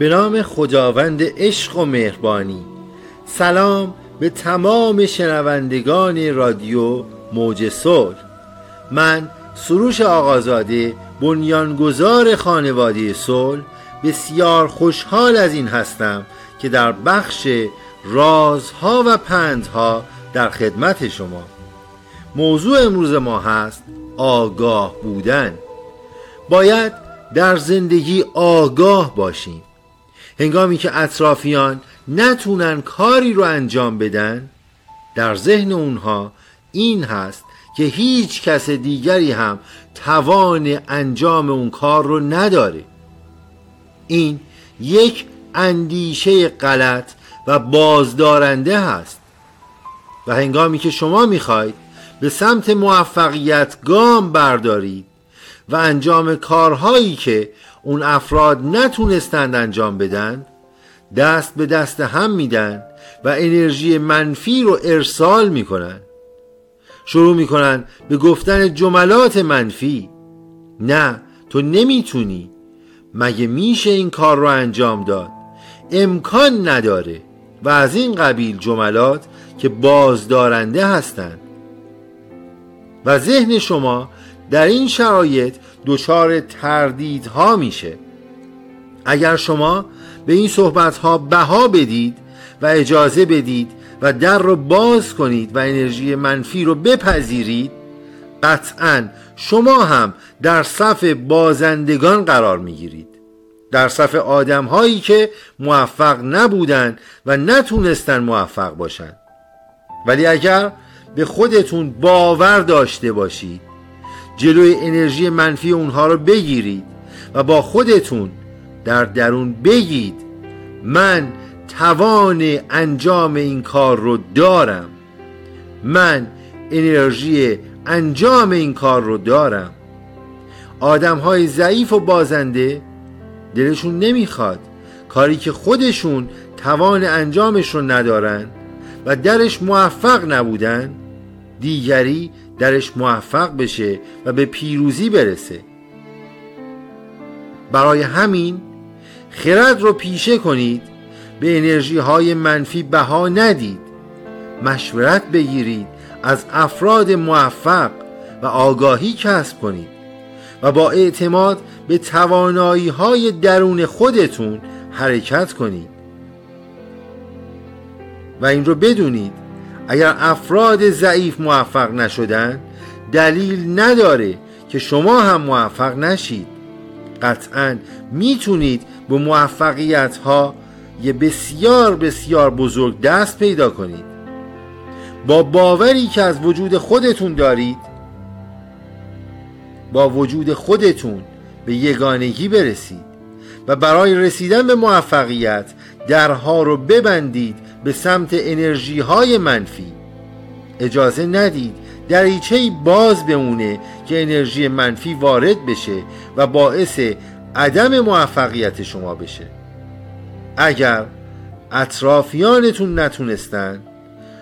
به نام خداوند عشق و مهربانی. سلام به تمام شنوندگان رادیو موج صلح. من سروش آقازاده بنیانگذار خانواده صلح بسیار خوشحال از این هستم که در بخش رازها و پندها در خدمت شما. موضوع امروز ما هست آگاه بودن. باید در زندگی آگاه باشیم. هنگامی که اطرافیان نتونن کاری رو انجام بدن در ذهن اونها این هست که هیچ کس دیگری هم توان انجام اون کار رو نداره. این یک اندیشه غلط و بازدارنده هست. و هنگامی که شما می‌خواید به سمت موفقیت گام بردارید و انجام کارهایی که اون افراد نتونستند انجام بدن دست به دست هم میدن و انرژی منفی رو ارسال می‌کنن. شروع می‌کنن به گفتن جملات منفی. نه تو نمی‌تونی. مگه میشه این کار رو انجام داد؟ امکان نداره. و از این قبیل جملات که بازدارنده هستند و ذهن شما در این شرایط دچار تردیدها میشه. اگر شما به این صحبت ها بها بدید و اجازه بدید و در رو باز کنید و انرژی منفی رو بپذیرید قطعا شما هم در صف بازندگان قرار می‌گیرید. در صف آدم هایی که موفق نبودن و نتونستن موفق باشند ولی اگر به خودتون باور داشته باشید جلوی انرژی منفی اونها رو بگیرید و با خودتون در درون بگید من توان انجام این کار رو دارم. من انرژی انجام این کار رو دارم. آدم های ضعیف و بازنده دلشون نمی‌خواد کاری که خودشون توان انجامش رو ندارن و درش موفق نبودن. دیگری درش موفق بشه و به پیروزی برسه. برای همین خرد رو پیشه کنید به انرژی های منفی بها ندید. مشورت بگیرید از افراد موفق و آگاهی کسب کنید و با اعتماد به توانایی های درون خودتون حرکت کنید. و این رو بدونید اگر افراد ضعیف موفق نشدن دلیل نداره که شما هم موفق نشید. قطعا می‌تونید به موفقیت ها یه بسیار بسیار بزرگ دست پیدا کنید. با باوری که از وجود خودتون دارید با وجود خودتون به یگانگی برسید و برای رسیدن به موفقیت درها رو ببندید به سمت انرژی های منفی. اجازه ندید دریچه باز بمونه که انرژی منفی وارد بشه و باعث عدم موفقیت شما بشه. اگر اطرافیانتون نتونستن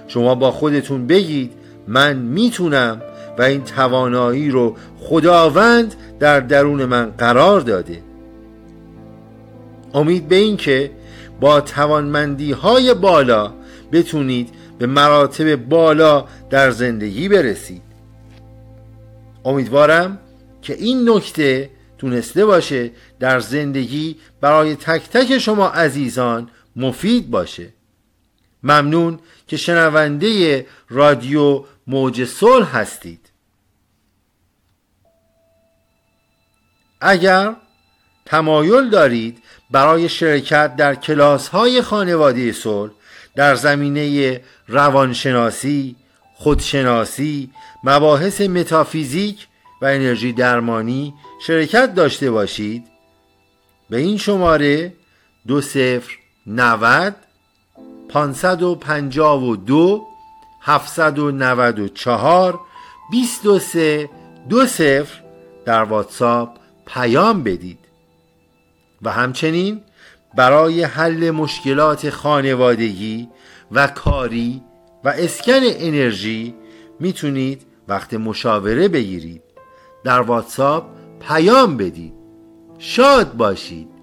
شما با خودتون بگید من می‌تونم و این توانایی رو خداوند در درون من قرار داده. امید به این که با توانمندی های بالا بتونید به مراتب بالا در زندگی برسید. امیدوارم که این نکته تونسته باشه در زندگی برای تک تک شما عزیزان مفید باشه. ممنون که شنونده رادیو موج صلح هستید. اگر تمایل دارید برای شرکت در کلاس های خانواده صلح در زمینه روانشناسی، خودشناسی، مباحث متافیزیک و انرژی درمانی شرکت داشته باشید. به این شماره دو صفر نود پانصد و پنجاه و دو هفتصد و نود و چهار بیست و سه دو صفر در واتساپ پیام بدید. و همچنین برای حل مشکلات خانوادگی و کاری و اسکن انرژی می‌تونید وقت مشاوره بگیرید. در واتساپ پیام بدید. شاد باشید.